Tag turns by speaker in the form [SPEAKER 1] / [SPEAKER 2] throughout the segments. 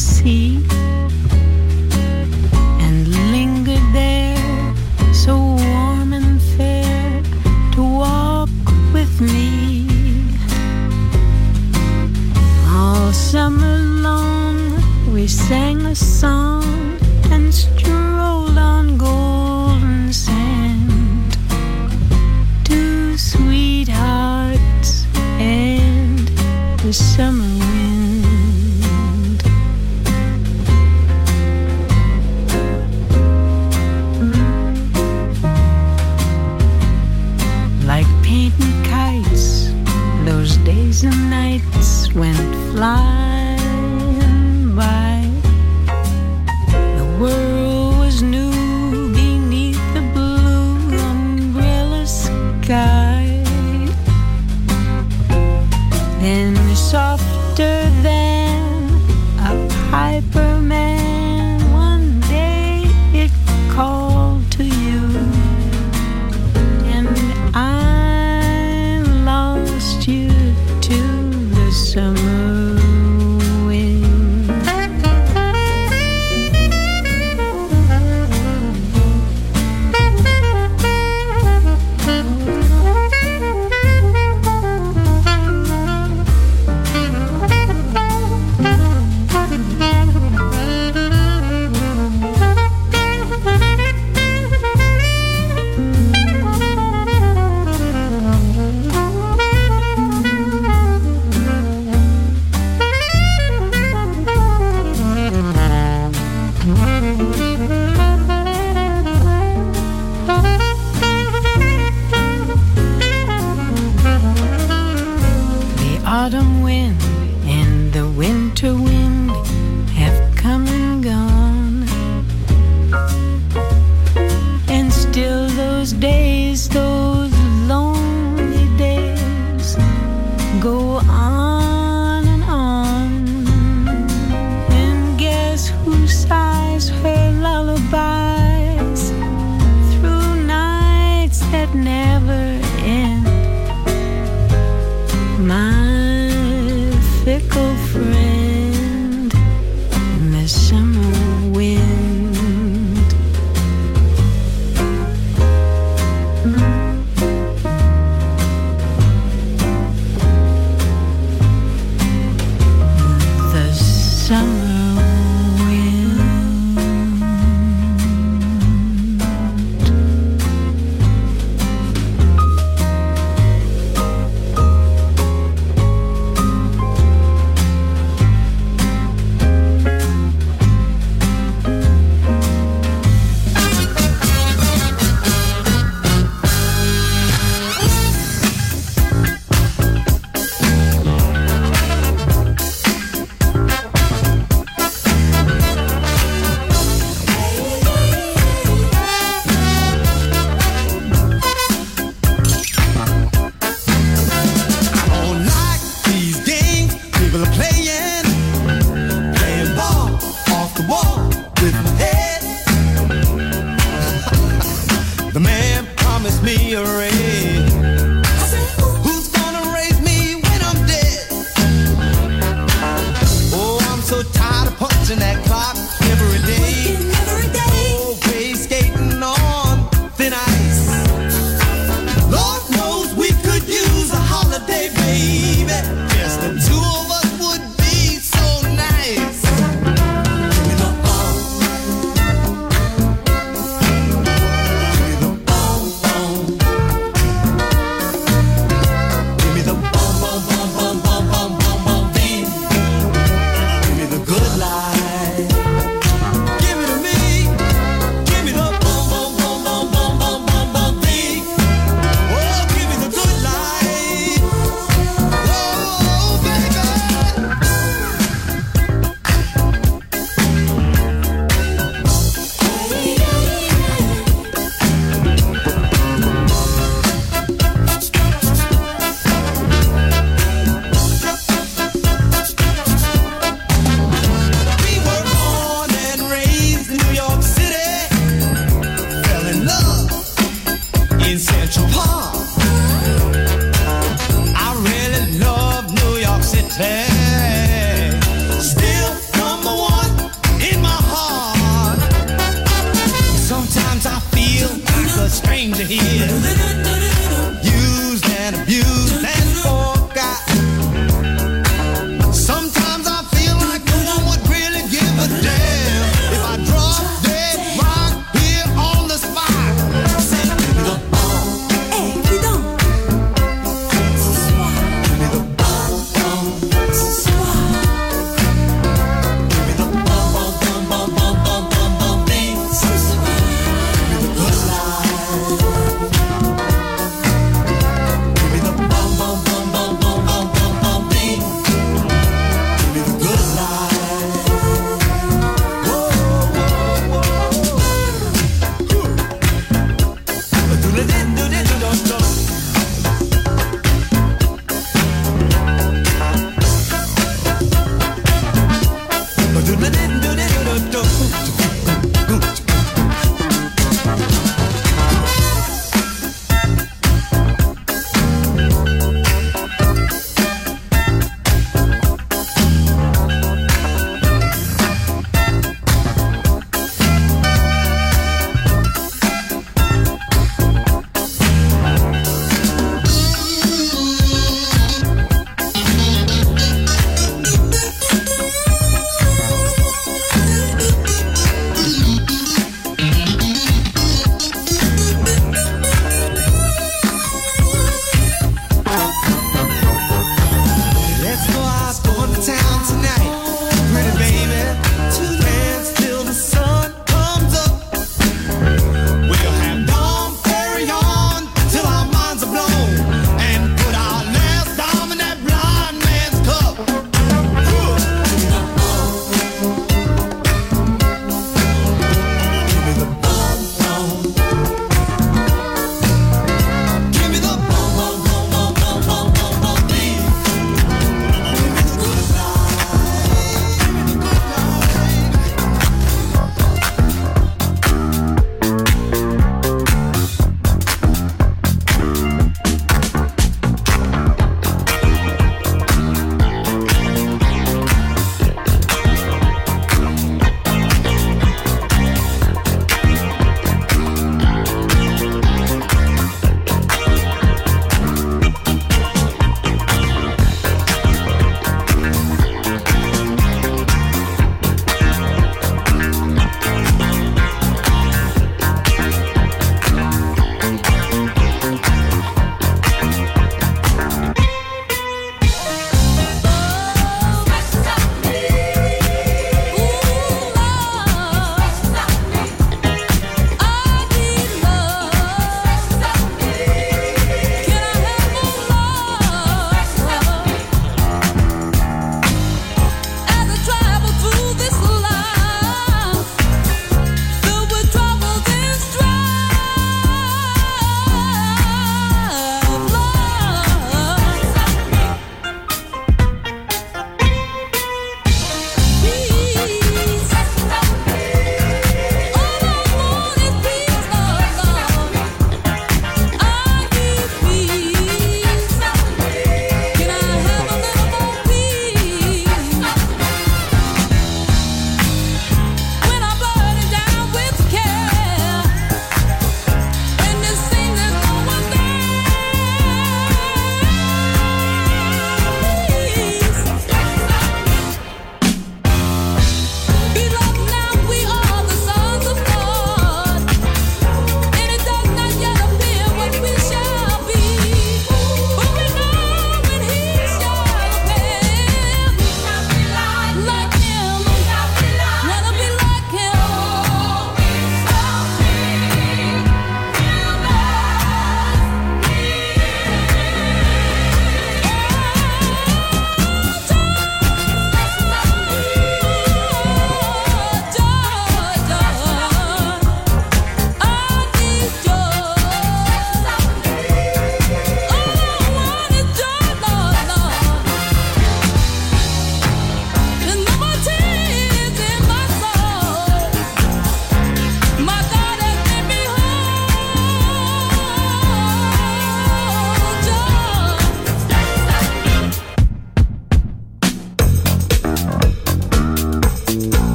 [SPEAKER 1] Sea and lingered there, so warm and fair, to walk with me. All summer long, we sang a song and strolled on golden sand. Two sweethearts and the summer went flying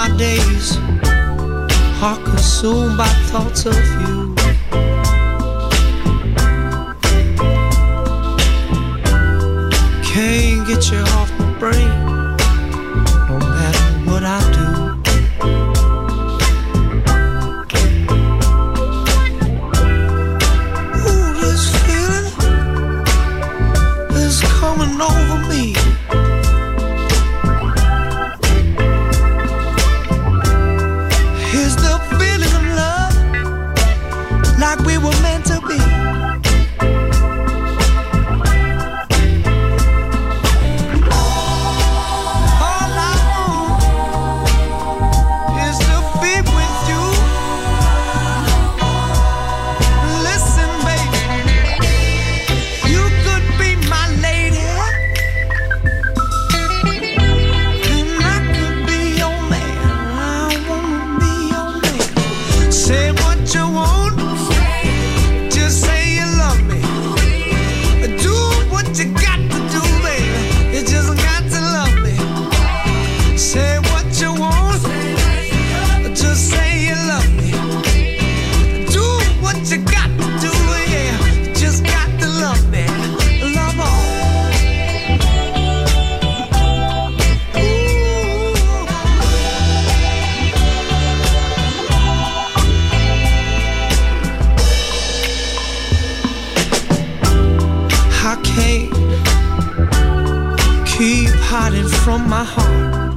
[SPEAKER 2] my days are consumed by thoughts of you. Can't get you off my brain. Hiding from my heart.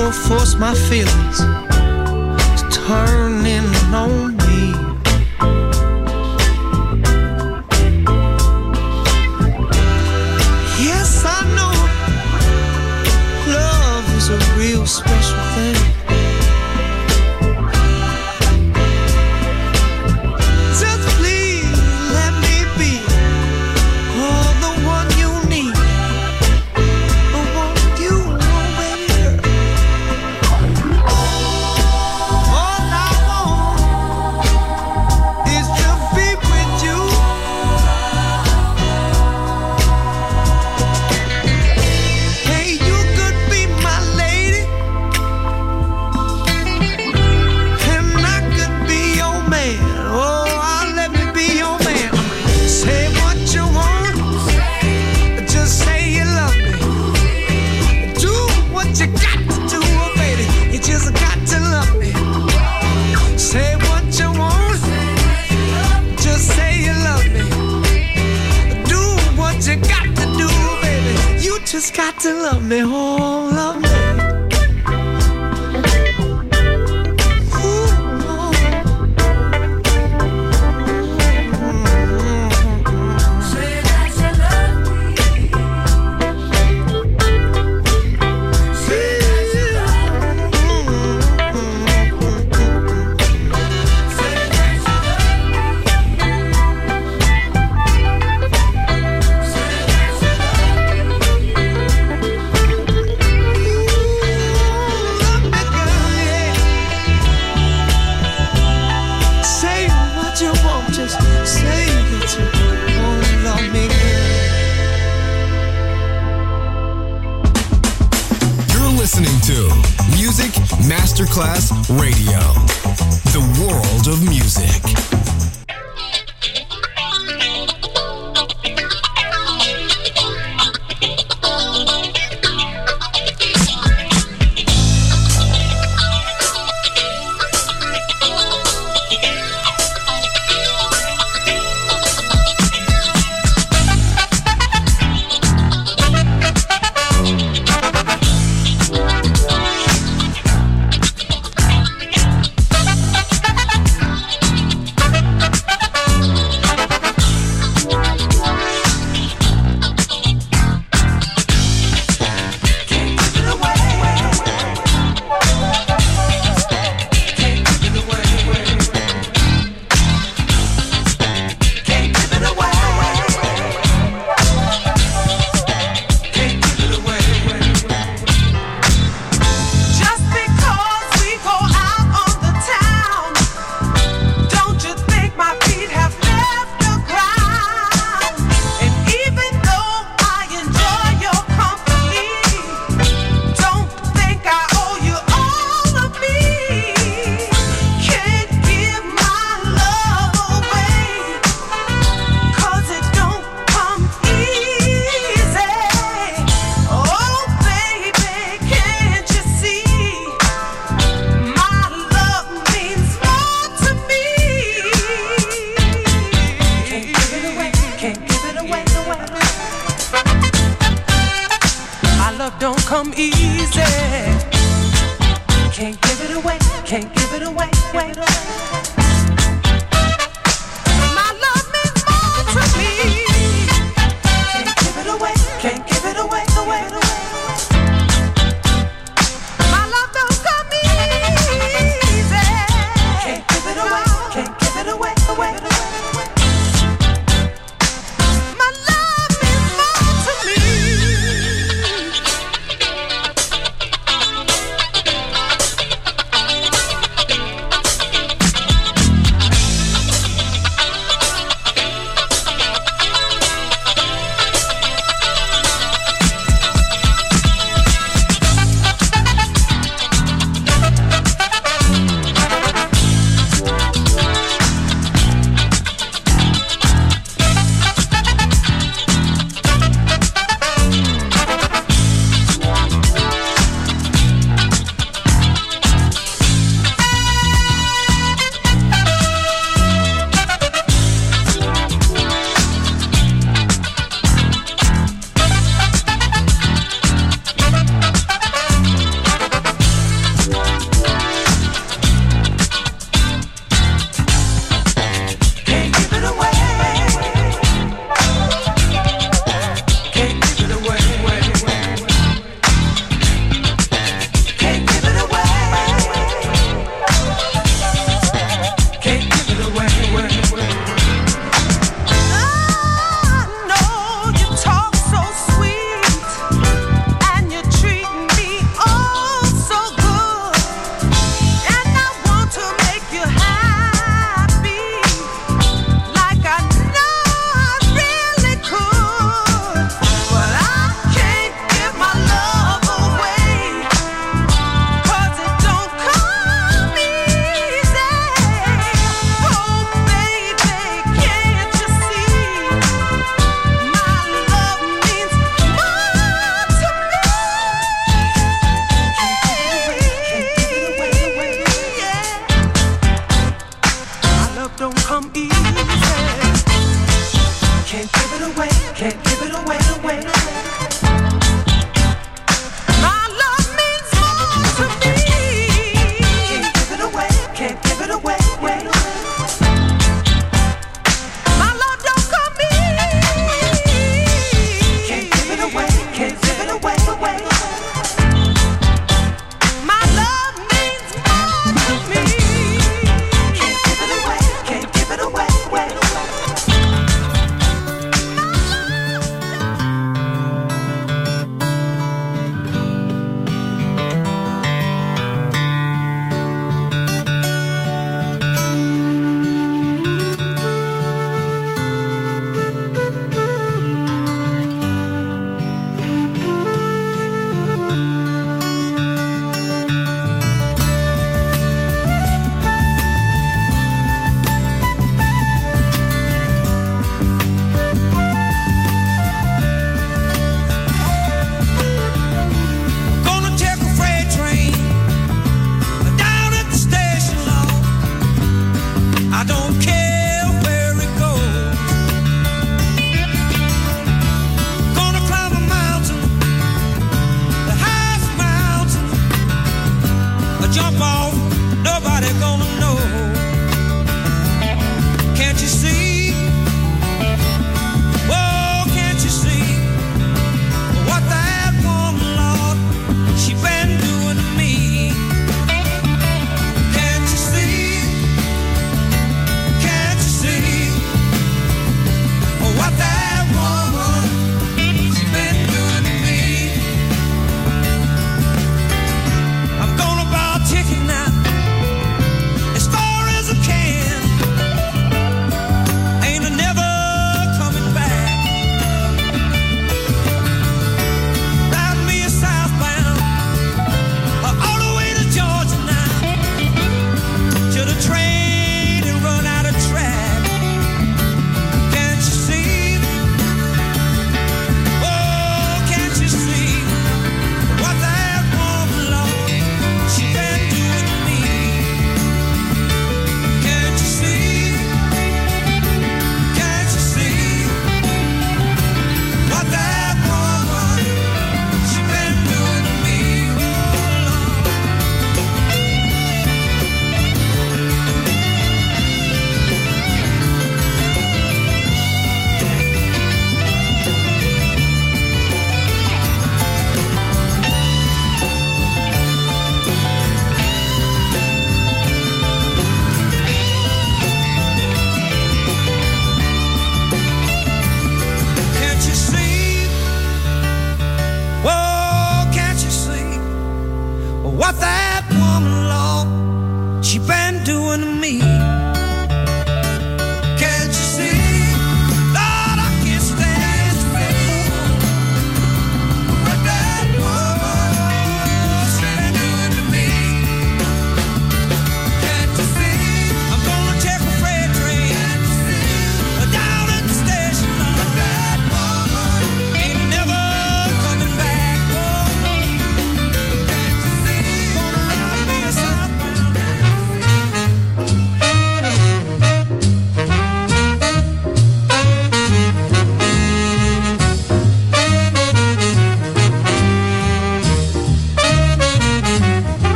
[SPEAKER 2] Or force my feelings to turn in on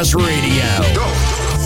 [SPEAKER 3] Radio.
[SPEAKER 4] Go.